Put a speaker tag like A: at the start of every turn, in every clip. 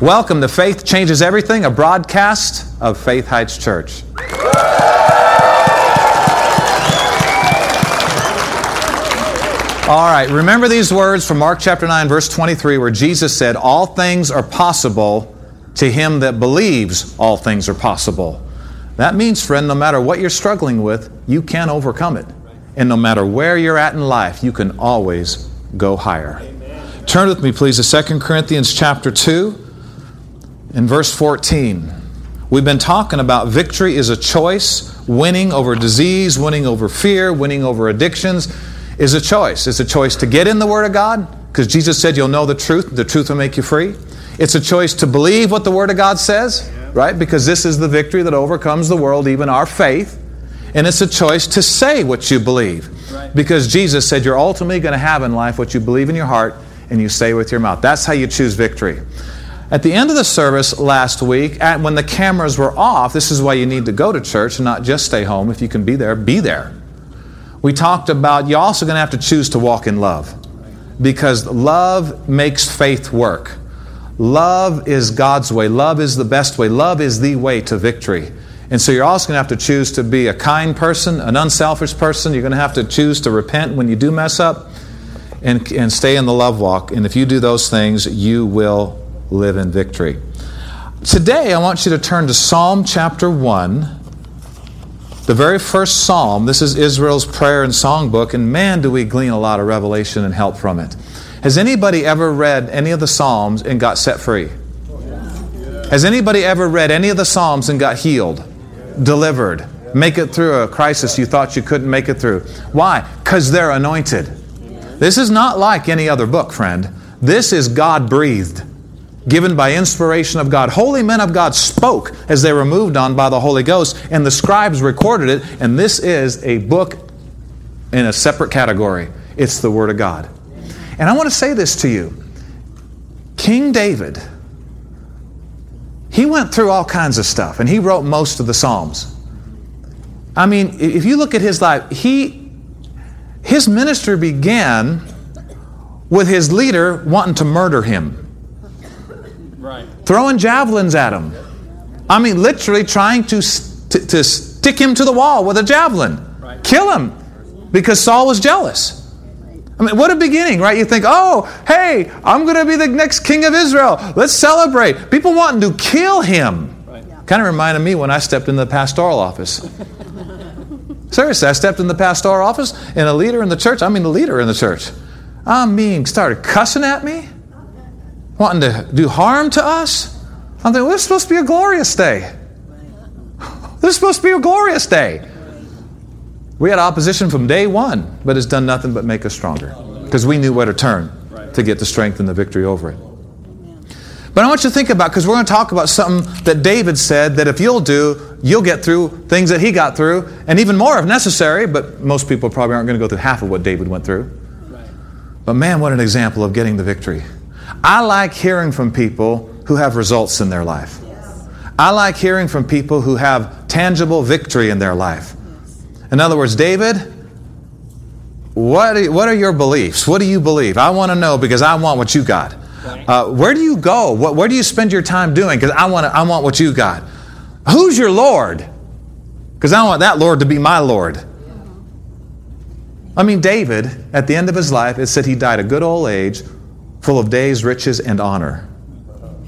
A: Welcome to Faith Changes Everything, a broadcast of Faith Heights Church. All right, remember these words from Mark chapter 9, verse 23, where Jesus said, All things are possible to him that believes all things are possible. That means, friend, no matter what you're struggling with, you can overcome it. And no matter where you're at in life, you can always go higher. Amen. Turn with me, please, to 2 Corinthians chapter 2 in verse 14. We've been talking about victory is a choice, winning over disease, winning over fear, winning over addictions is a choice. It's a choice to get in the Word of God, because Jesus said you'll know the truth, the truth will make you free. It's a choice to believe what the Word of God says, right? Because this is the victory that overcomes the world, even our faith. And it's a choice to say what you believe. Because Jesus said you're ultimately going to have in life what you believe in your heart and you say with your mouth. That's how you choose victory. At the end of the service last week, at, when the cameras were off, this is why you need to go to church and not just stay home. If you can be there, be there we talked about you're also going to have to choose to walk in love because love makes faith work. Love is God's way. Love is the best way. Love is the way to victory. And so you're also going to have to choose to be a kind person, an unselfish person. You're going to have to choose to repent when you do mess up and, and stay in the love walk. And if you do those things, you will live in victory. Today, I want you to turn to Psalm chapter 1 the very first psalm, this is Israel's prayer and songbook, and man, do we glean a lot of revelation and help from it. Has anybody ever read any of the psalms and got set free? Has anybody ever read any of the psalms and got healed, delivered, make it through a crisis you thought you couldn't make it through? Why? Because they're anointed. This is not like any other book, friend. This is God breathed given by inspiration of God. Holy men of God spoke as they were moved on by the Holy Ghost, and the scribes recorded it, and this is a book in a separate category. It's the Word of God. And I want to say this to you King David, he went through all kinds of stuff, and he wrote most of the Psalms. I mean, if you look at his life, he, his ministry began with his leader wanting to murder him. Right. Throwing javelins at him. I mean, literally trying to, st- to stick him to the wall with a javelin. Kill him because Saul was jealous. I mean, what a beginning, right? You think, oh, hey, I'm going to be the next king of Israel. Let's celebrate. People wanting to kill him. Right. Kind of reminded me when I stepped into the pastoral office. Seriously, I stepped in the pastoral office and a leader in the church, I mean, the leader in the church, I mean, started cussing at me wanting to do harm to us. I'm thinking, well, this is supposed to be a glorious day. This is supposed to be a glorious day. We had opposition from day one, but it's done nothing but make us stronger because we knew where to turn to get the strength and the victory over it. But I want you to think about because we're going to talk about something that David said that if you'll do, you'll get through things that he got through, and even more if necessary. But most people probably aren't going to go through half of what David went through. But man, what an example of getting the victory. I like hearing from people who have results in their life. I like hearing from people who have tangible victory in their life. In other words, David, what are, what are your beliefs? What do you believe? I want to know because I want what you got. Uh, where do you go? What, where do you spend your time doing? Because I want, I want what you got. Who's your Lord? Because I want that Lord to be my Lord. I mean, David, at the end of his life, it said he died a good old age, full of days, riches, and honor.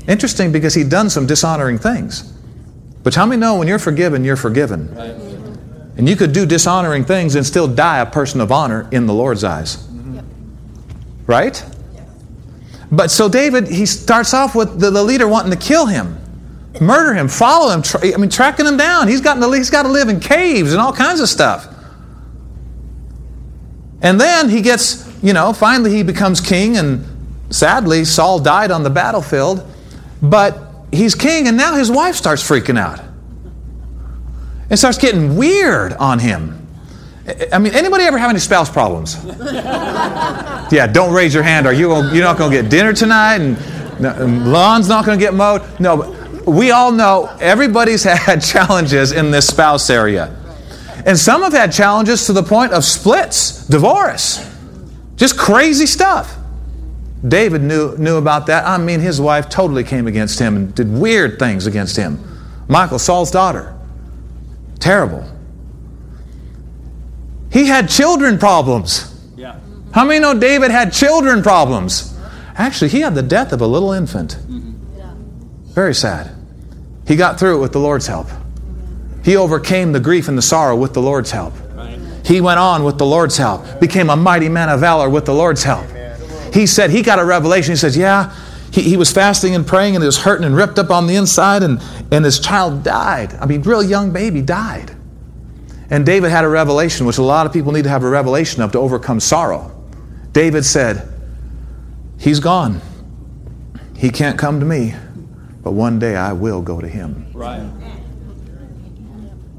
A: Interesting because he'd done some dishonoring things. But how many know when you're forgiven, you're forgiven? And you could do dishonoring things and still die a person of honor in the Lord's eyes. Right? But so David, he starts off with the, the leader wanting to kill him, murder him, follow him, tra- I mean, tracking him down. He's got, to, he's got to live in caves and all kinds of stuff. And then he gets, you know, finally he becomes king and Sadly, Saul died on the battlefield, but he's king, and now his wife starts freaking out. It starts getting weird on him. I mean, anybody ever have any spouse problems? yeah, don't raise your hand, or you you're not going to get dinner tonight, and lawn's not going to get mowed. No, we all know everybody's had challenges in this spouse area. And some have had challenges to the point of splits, divorce, just crazy stuff. David knew, knew about that. I mean, his wife totally came against him and did weird things against him. Michal, Saul's daughter. Terrible. He had children problems.
B: Yeah.
A: How many know David had children problems? Actually, he had the death of a little infant. Mm-hmm. Very sad. He got through it with the Lord's help. He overcame the grief and the sorrow with the Lord's help.
B: Right.
A: He went on with the Lord's help, became a mighty man of valor with the Lord's help. He said, he got a revelation. He says, Yeah, he, he was fasting and praying and he was hurting and ripped up on the inside, and, and his child died. I mean, real young baby died. And David had a revelation, which a lot of people need to have a revelation of to overcome sorrow. David said, He's gone. He can't come to me, but one day I will go to him.
B: Right.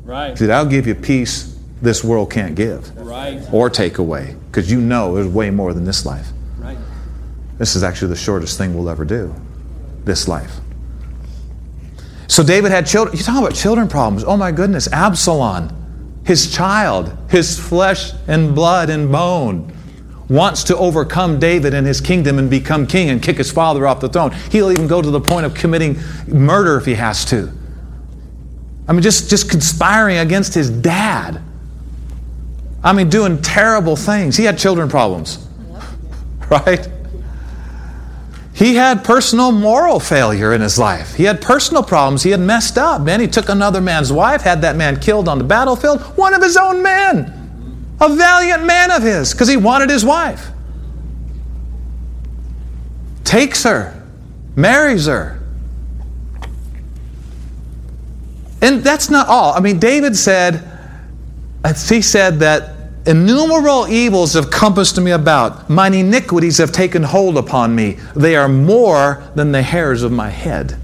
B: Right.
A: See, I'll give you peace this world can't give
B: Right.
A: or take away, because you know there's way more than this life. This is actually the shortest thing we'll ever do, this life. So David had children. You talk about children problems. Oh my goodness, Absalom, his child, his flesh and blood and bone, wants to overcome David and his kingdom and become king and kick his father off the throne. He'll even go to the point of committing murder if he has to. I mean, just, just conspiring against his dad. I mean, doing terrible things. He had children problems, right? He had personal moral failure in his life. He had personal problems. He had messed up. Man, he took another man's wife, had that man killed on the battlefield, one of his own men, a valiant man of his, because he wanted his wife. Takes her, marries her. And that's not all. I mean, David said, he said that innumerable evils have compassed me about. Mine iniquities have taken hold upon me. They are more than the hairs of my head.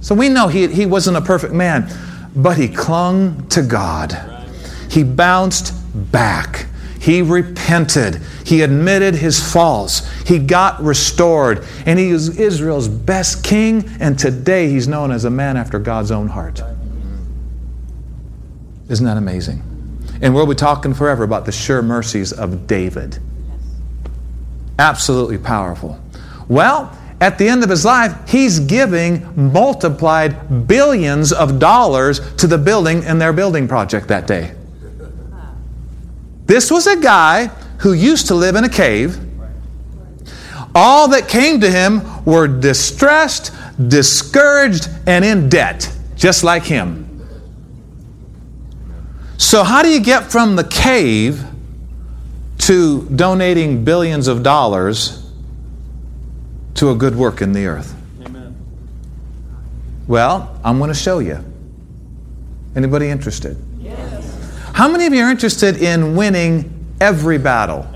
A: So we know he, he wasn't a perfect man, but he clung to God. He bounced back. He repented. He admitted his faults. He got restored. And he is Israel's best king. And today he's known as a man after God's own heart. Isn't that amazing? And we'll be talking forever about the sure mercies of David. Absolutely powerful. Well, at the end of his life, he's giving multiplied billions of dollars to the building and their building project that day. This was a guy who used to live in a cave. All that came to him were distressed, discouraged, and in debt, just like him. So, how do you get from the cave to donating billions of dollars to a good work in the earth?
B: Amen.
A: Well, I'm going to show you. Anybody interested? Yes. How many of you are interested in winning every battle?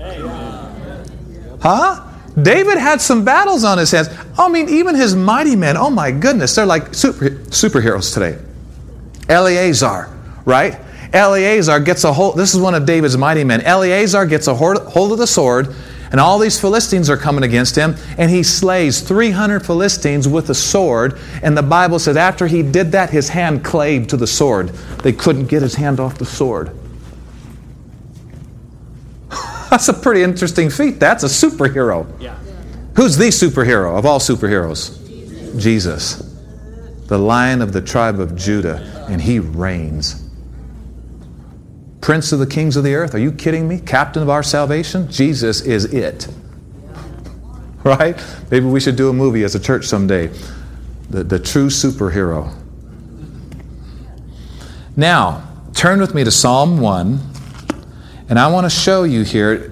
A: Huh? David had some battles on his hands. I mean, even his mighty men, oh my goodness, they're like super, superheroes today. Eleazar, right? Eleazar gets a hold, this is one of David's mighty men. Eleazar gets a hold of the sword, and all these Philistines are coming against him, and he slays 300 Philistines with a sword. And the Bible says after he did that, his hand clave to the sword. They couldn't get his hand off the sword. That's a pretty interesting feat. That's a superhero.
B: Yeah.
A: Who's the superhero of all superheroes? Jesus. The lion of the tribe of Judah, and he reigns. Prince of the kings of the earth. Are you kidding me? Captain of our salvation? Jesus is it. Right? Maybe we should do a movie as a church someday. The, the true superhero. Now, turn with me to Psalm 1, and I want to show you here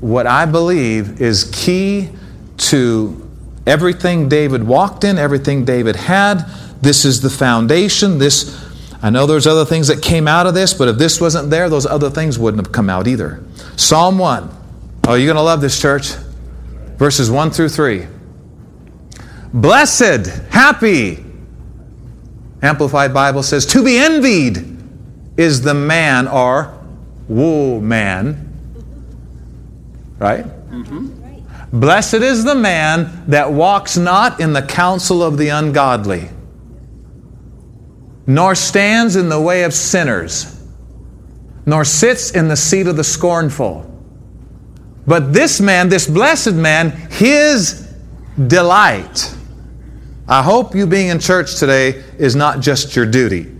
A: what I believe is key to everything David walked in, everything David had. This is the foundation. This I know there's other things that came out of this, but if this wasn't there, those other things wouldn't have come out either. Psalm 1. Oh, you're going to love this, church. Verses 1 through 3. Blessed, happy, Amplified Bible says, to be envied is the man or woman. Right? Mm-hmm. Blessed is the man that walks not in the counsel of the ungodly nor stands in the way of sinners, nor sits in the seat of the scornful. But this man, this blessed man, his delight. I hope you being in church today is not just your duty.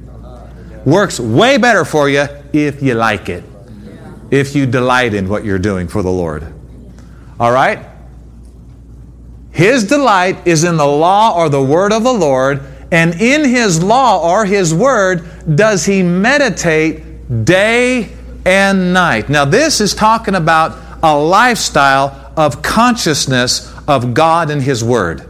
A: Works way better for you if you like it, if you delight in what you're doing for the Lord. All right? His delight is in the law or the word of the Lord, and in his law or his word does he meditate day and night. Now, this is talking about a lifestyle of consciousness of God and his word.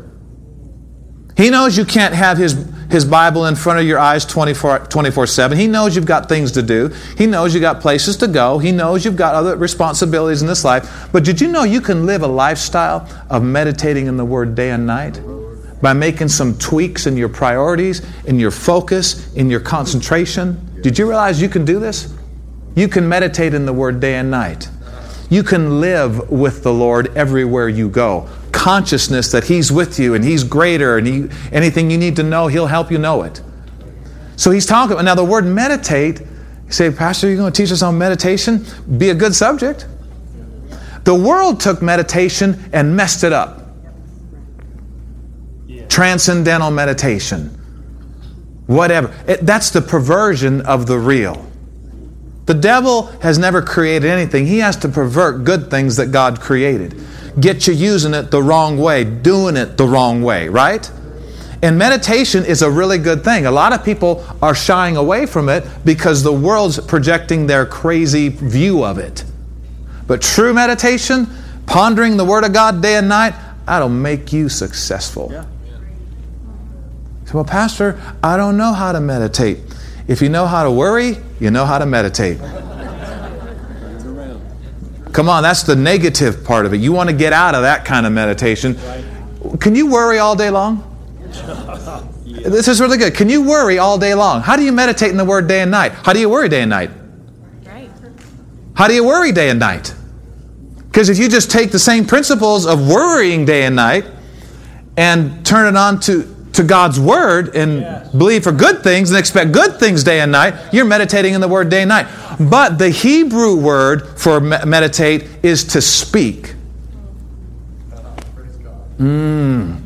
A: He knows you can't have his, his Bible in front of your eyes 24, 24 7. He knows you've got things to do. He knows you've got places to go. He knows you've got other responsibilities in this life. But did you know you can live a lifestyle of meditating in the Word day and night? By making some tweaks in your priorities, in your focus, in your concentration. Did you realize you can do this? You can meditate in the Word day and night. You can live with the Lord everywhere you go consciousness that He's with you and He's greater and he, anything you need to know, He'll help you know it. So He's talking. about Now, the word meditate, you say, Pastor, you're going to teach us on meditation? Be a good subject. The world took meditation and messed it up. Transcendental meditation. Whatever. It, that's the perversion of the real. The devil has never created anything. He has to pervert good things that God created get you using it the wrong way, doing it the wrong way, right? And meditation is a really good thing. A lot of people are shying away from it because the world's projecting their crazy view of it. But true meditation, pondering the Word of God day and night, that'll make you successful. Yeah. So, well, Pastor, I don't know how to meditate. If you know how to worry, you know how to meditate. Come on, that's the negative part of it. You want to get out of that kind of meditation. Can you worry all day long? This is really good. Can you worry all day long? How do you meditate in the Word day and night? How do you worry day and night? How do you worry day and night? Because if you just take the same principles of worrying day and night and turn it on to to God's Word and yes. believe for good things and expect good things day and night, you're meditating in the Word day and night. But the Hebrew word for meditate is to speak. Mm.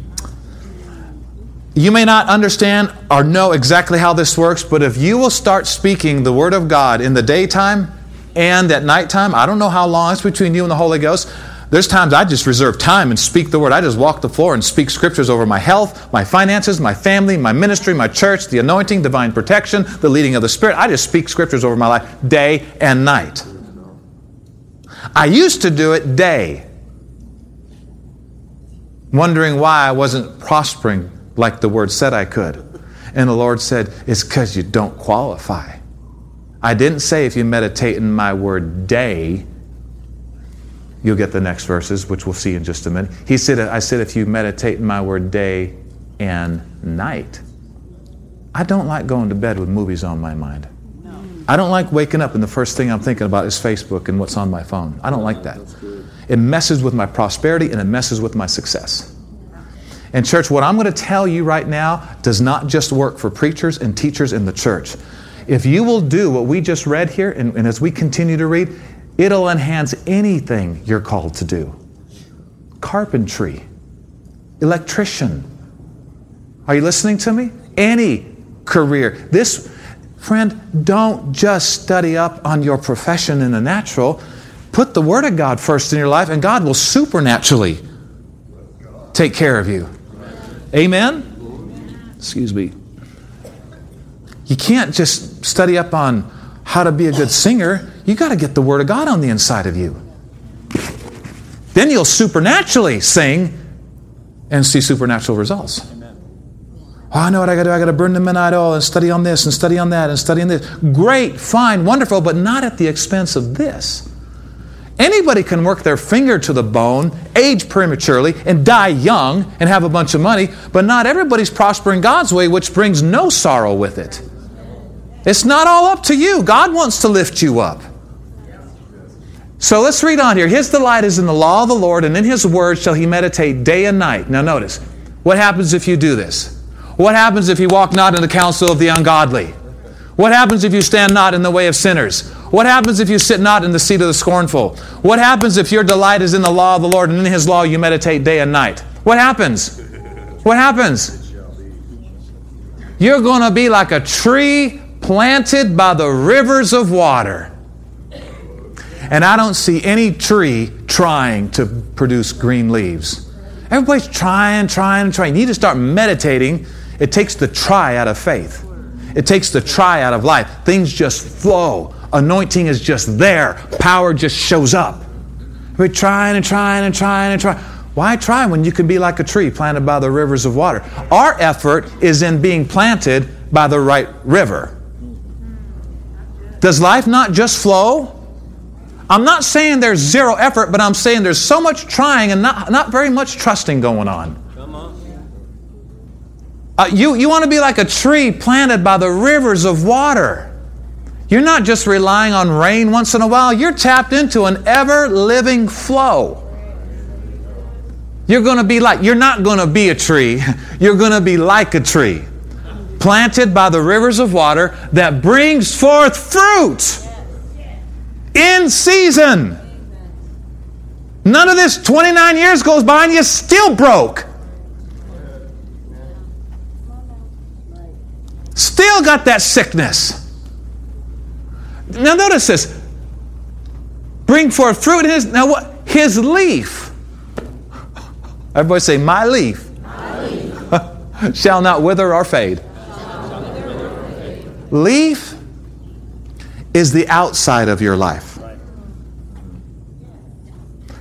A: You may not understand or know exactly how this works, but if you will start speaking the Word of God in the daytime and at nighttime, I don't know how long it's between you and the Holy Ghost there's times I just reserve time and speak the word. I just walk the floor and speak scriptures over my health, my finances, my family, my ministry, my church, the anointing, divine protection, the leading of the Spirit. I just speak scriptures over my life day and night. I used to do it day, wondering why I wasn't prospering like the word said I could. And the Lord said, It's because you don't qualify. I didn't say if you meditate in my word day, You'll get the next verses, which we'll see in just a minute. He said, I said, if you meditate in my word day and night. I don't like going to bed with movies on my mind. No. I don't like waking up and the first thing I'm thinking about is Facebook and what's on my phone. I don't like that. It messes with my prosperity and it messes with my success. And, church, what I'm going to tell you right now does not just work for preachers and teachers in the church. If you will do what we just read here, and, and as we continue to read, It'll enhance anything you're called to do carpentry, electrician. Are you listening to me? Any career. This, friend, don't just study up on your profession in the natural. Put the Word of God first in your life, and God will supernaturally take care of you. Amen? Excuse me. You can't just study up on how to be a good singer you got to get the Word of God on the inside of you. Then you'll supernaturally sing and see supernatural results. Oh, I know what I got to do. I got to burn the midnight oil and study on this and study on that and study on this. Great, fine, wonderful, but not at the expense of this. Anybody can work their finger to the bone, age prematurely, and die young and have a bunch of money, but not everybody's prospering God's way, which brings no sorrow with it. It's not all up to you. God wants to lift you up. So let's read on here. His delight is in the law of the Lord, and in His word shall he meditate day and night. Now, notice, what happens if you do this? What happens if you walk not in the counsel of the ungodly? What happens if you stand not in the way of sinners? What happens if you sit not in the seat of the scornful? What happens if your delight is in the law of the Lord and in His law you meditate day and night? What happens? What happens? You're going to be like a tree planted by the rivers of water. And I don't see any tree trying to produce green leaves. Everybody's trying, trying, and trying. You need to start meditating. It takes the try out of faith. It takes the try out of life. Things just flow. Anointing is just there. Power just shows up. We're trying and trying and trying and trying. Why try when you can be like a tree planted by the rivers of water? Our effort is in being planted by the right river. Does life not just flow? I'm not saying there's zero effort, but I'm saying there's so much trying and not, not very much trusting going on. Uh, you, you want to be like a tree planted by the rivers of water. You're not just relying on rain once in a while, you're tapped into an ever living flow. You're going to be like, you're not going to be a tree, you're going to be like a tree, planted by the rivers of water that brings forth fruit in season. None of this 29 years goes by and you're still broke. Still got that sickness. Now notice this. Bring forth fruit in his now what his leaf. Everybody say, My leaf, My leaf. shall not wither or fade. Leaf is the outside of your life.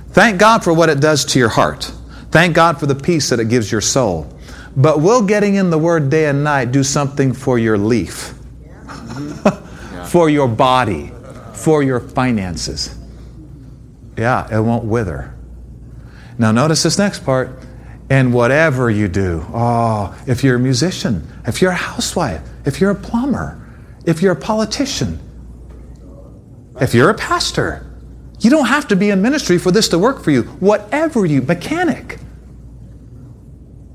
A: Thank God for what it does to your heart. Thank God for the peace that it gives your soul. But will getting in the Word day and night do something for your leaf, for your body, for your finances? Yeah, it won't wither. Now, notice this next part. And whatever you do, oh, if you're a musician, if you're a housewife, if you're a plumber, if you're a politician, if you're a pastor, you don't have to be in ministry for this to work for you. Whatever you, mechanic,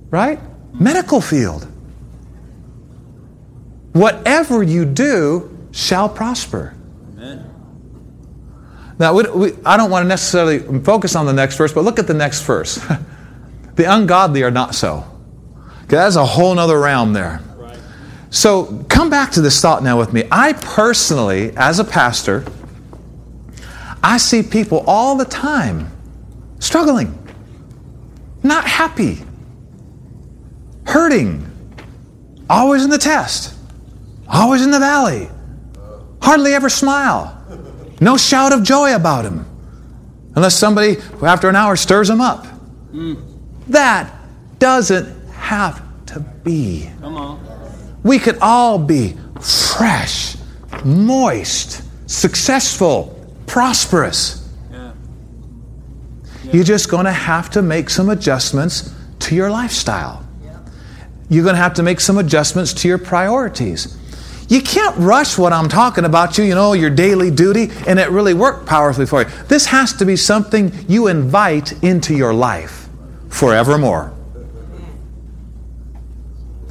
A: right? medical field. Whatever you do shall prosper. Amen. Now, we, we, I don't want to necessarily focus on the next verse, but look at the next verse. the ungodly are not so. Okay, that's a whole other realm there. Right. So come back to this thought now with me. I personally, as a pastor, I see people all the time struggling, not happy, hurting, always in the test, always in the valley, hardly ever smile, no shout of joy about him, unless somebody after an hour stirs him up. Mm. That doesn't have to be. Come on. We could all be fresh, moist, successful, prosperous. Yeah. Yeah. You're just going to have to make some adjustments to your lifestyle you're going to have to make some adjustments to your priorities. You can't rush what I'm talking about, you, you know, your daily duty, and it really worked powerfully for you. This has to be something you invite into your life forevermore.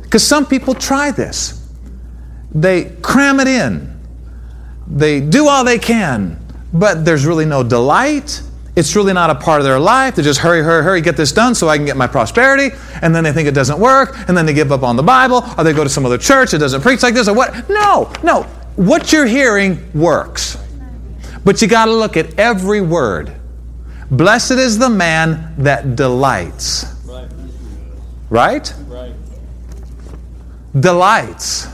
A: Because some people try this, they cram it in, they do all they can, but there's really no delight, it's really not a part of their life. They just hurry, hurry, hurry, get this done so I can get my prosperity. And then they think it doesn't work. And then they give up on the Bible or they go to some other church that doesn't preach like this or what. No, no. What you're hearing works. But you got to look at every word. Blessed is the man that delights. Right? Right? Delights.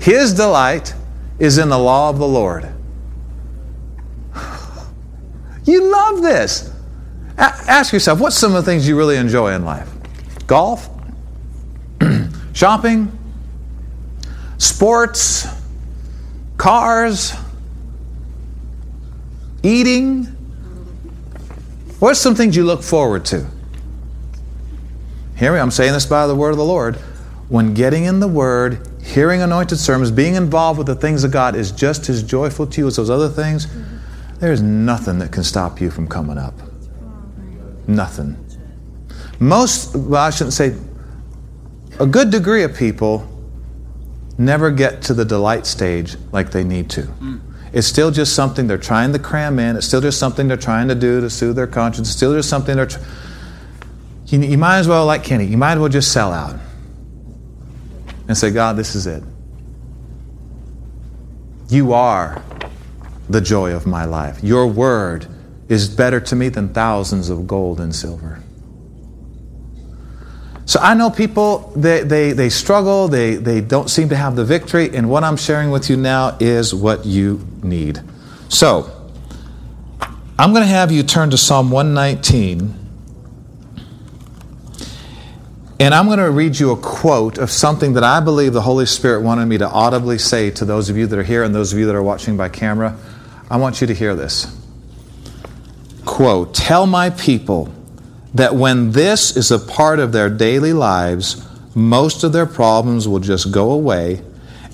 A: His delight is in the law of the Lord. You love this. A- ask yourself, what's some of the things you really enjoy in life? Golf? Shopping? Sports? Cars? Eating? What's some things you look forward to? Hear me, I'm saying this by the word of the Lord. When getting in the Word, hearing anointed sermons, being involved with the things of God is just as joyful to you as those other things. There's nothing that can stop you from coming up. Nothing. Most, well, I shouldn't say, a good degree of people never get to the delight stage like they need to. Mm. It's still just something they're trying to cram in. It's still just something they're trying to do to soothe their conscience. It's still just something they're. Tr- you, you might as well, like Kenny, you might as well just sell out and say, God, this is it. You are the joy of my life. Your word is better to me than thousands of gold and silver. So I know people, they, they, they struggle, they, they don't seem to have the victory, and what I'm sharing with you now is what you need. So, I'm going to have you turn to Psalm 119, and I'm going to read you a quote of something that I believe the Holy Spirit wanted me to audibly say to those of you that are here and those of you that are watching by camera. I want you to hear this. Quote, Tell my people that when this is a part of their daily lives, most of their problems will just go away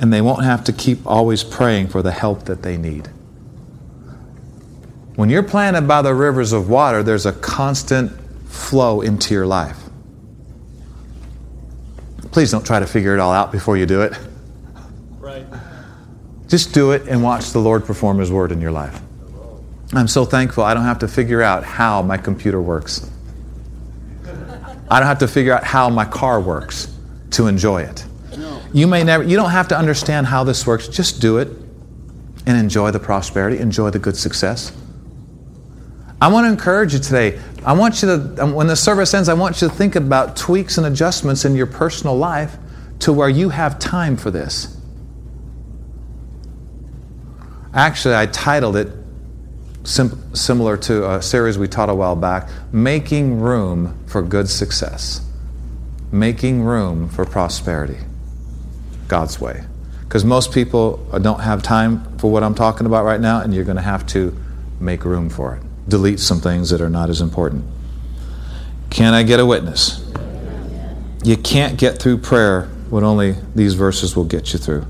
A: and they won't have to keep always praying for the help that they need. When you're planted by the rivers of water, there's a constant flow into your life. Please don't try to figure it all out before you do it. Just do it and watch the Lord perform His word in your life. I'm so thankful I don't have to figure out how my computer works. I don't have to figure out how my car works to enjoy it. You may never you don't have to understand how this works. Just do it and enjoy the prosperity, enjoy the good success. I want to encourage you today. I want you to when the service ends, I want you to think about tweaks and adjustments in your personal life to where you have time for this. Actually, I titled it sim- similar to a series we taught a while back Making Room for Good Success. Making room for prosperity. God's way. Because most people don't have time for what I'm talking about right now, and you're going to have to make room for it. Delete some things that are not as important. Can I get a witness? You can't get through prayer what only these verses will get you through.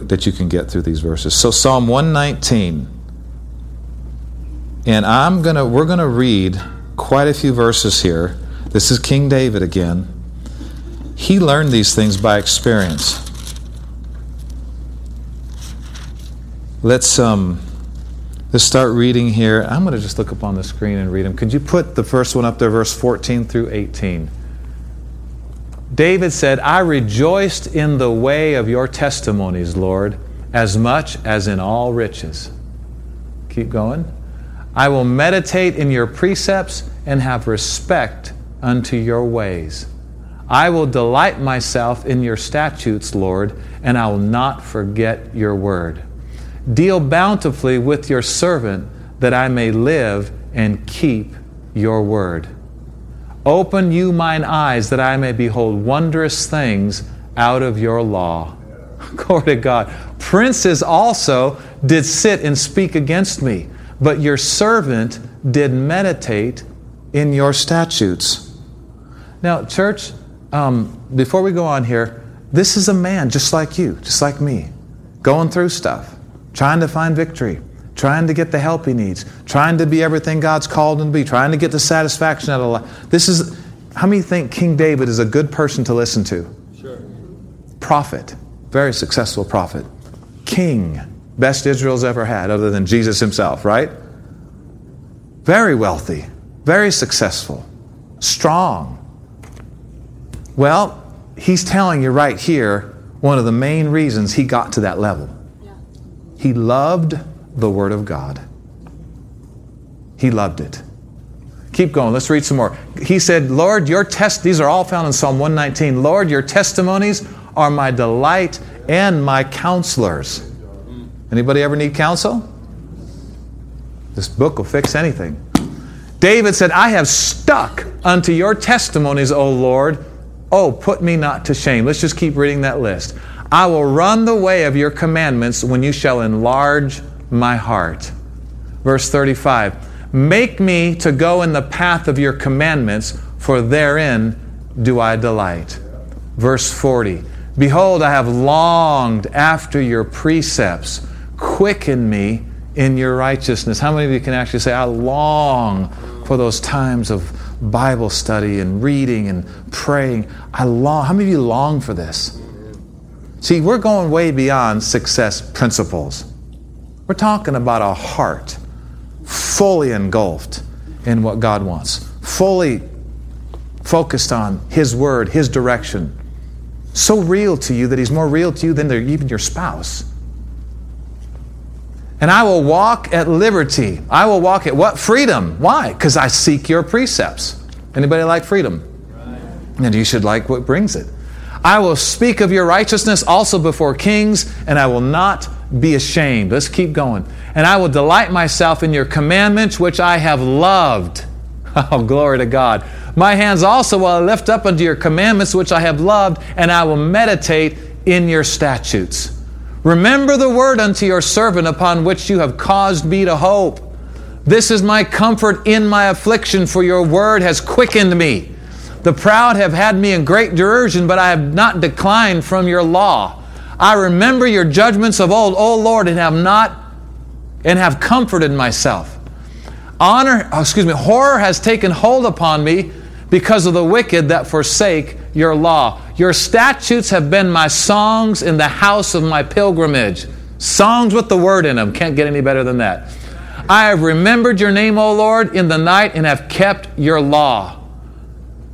A: That you can get through these verses. So Psalm 119 and I'm going to we're going to read quite a few verses here. This is King David again. He learned these things by experience. Let's um let's start reading here. I'm going to just look up on the screen and read them. Could you put the first one up there verse 14 through 18? David said, I rejoiced in the way of your testimonies, Lord, as much as in all riches. Keep going. I will meditate in your precepts and have respect unto your ways. I will delight myself in your statutes, Lord, and I will not forget your word. Deal bountifully with your servant that I may live and keep your word. Open you mine eyes that I may behold wondrous things out of your law. Glory to God. Princes also did sit and speak against me but your servant did meditate in your statutes. Now, church, um, before we go on here, this is a man just like you, just like me, going through stuff, trying to find victory, trying to get the help he needs, trying to be everything God's called him to be, trying to get the satisfaction out of life. This is, how many think King David is a good person to listen to?
B: Sure.
A: Prophet, very successful prophet, king Best Israel's ever had, other than Jesus himself, right? Very wealthy, very successful, strong. Well, he's telling you right here one of the main reasons he got to that level. Yeah. He loved the Word of God. He loved it. Keep going. Let's read some more. He said, Lord, your test, these are all found in Psalm 119. Lord, your testimonies are my delight and my counselors. Anybody ever need counsel? This book will fix anything. David said, I have stuck unto your testimonies, O Lord. Oh, put me not to shame. Let's just keep reading that list. I will run the way of your commandments when you shall enlarge my heart. Verse 35 Make me to go in the path of your commandments, for therein do I delight. Verse 40 Behold, I have longed after your precepts quicken me in your righteousness. How many of you can actually say, I long for those times of Bible study and reading and praying? I long. How many of you long for this? See, we're going way beyond success principles. We're talking about a heart fully engulfed in what God wants, fully focused on His Word, His direction. So real to you that He's more real to you than even your spouse. And I will walk at liberty. I will walk at what? Freedom. Why? Because I seek your precepts. Anybody like freedom? Right. And you should like what brings it. I will speak of your righteousness also before kings, and I will not be ashamed. Let's keep going. And I will delight myself in your commandments, which I have loved. Oh, glory to God. My hands also will I lift up unto your commandments, which I have loved, and I will meditate in your statutes. Remember the word unto your servant upon which you have caused me to hope. This is my comfort in my affliction, for your word has quickened me. The proud have had me in great derision, but I have not declined from your law. I remember your judgments of old, O Lord, and have not and have comforted myself. Honor, oh, excuse me, horror has taken hold upon me because of the wicked that forsake your law. Your statutes have been my songs in the house of my pilgrimage. Songs with the word in them. Can't get any better than that. I have remembered your name, O Lord, in the night and have kept your law.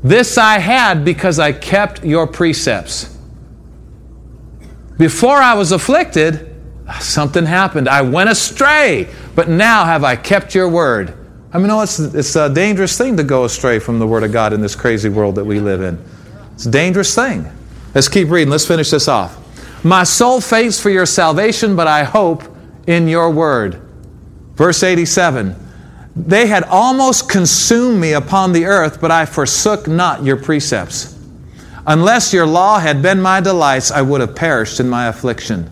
A: This I had because I kept your precepts. Before I was afflicted, something happened. I went astray, but now have I kept your word. I mean, no, it's, it's a dangerous thing to go astray from the word of God in this crazy world that we live in. It's a dangerous thing. Let's keep reading. Let's finish this off. My soul faints for your salvation, but I hope in your word. Verse 87 They had almost consumed me upon the earth, but I forsook not your precepts. Unless your law had been my delights, I would have perished in my affliction.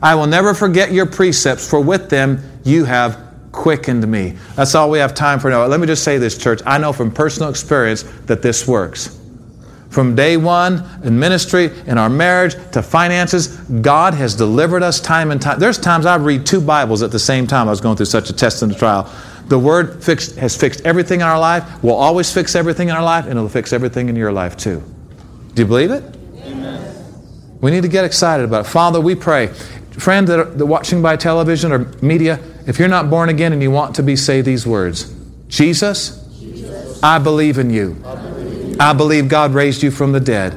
A: I will never forget your precepts, for with them you have quickened me. That's all we have time for now. Let me just say this, church. I know from personal experience that this works. From day one in ministry, in our marriage, to finances, God has delivered us time and time. There's times I read two Bibles at the same time. I was going through such a test and a trial. The Word fixed, has fixed everything in our life, will always fix everything in our life, and it'll fix everything in your life too. Do you believe it? Amen. We need to get excited about it. Father, we pray. Friend that are watching by television or media, if you're not born again and you want to be, say these words Jesus, Jesus. I believe in you. I believe, I believe God raised you from the dead.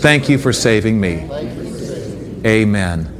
A: Thank you for saving me. Amen.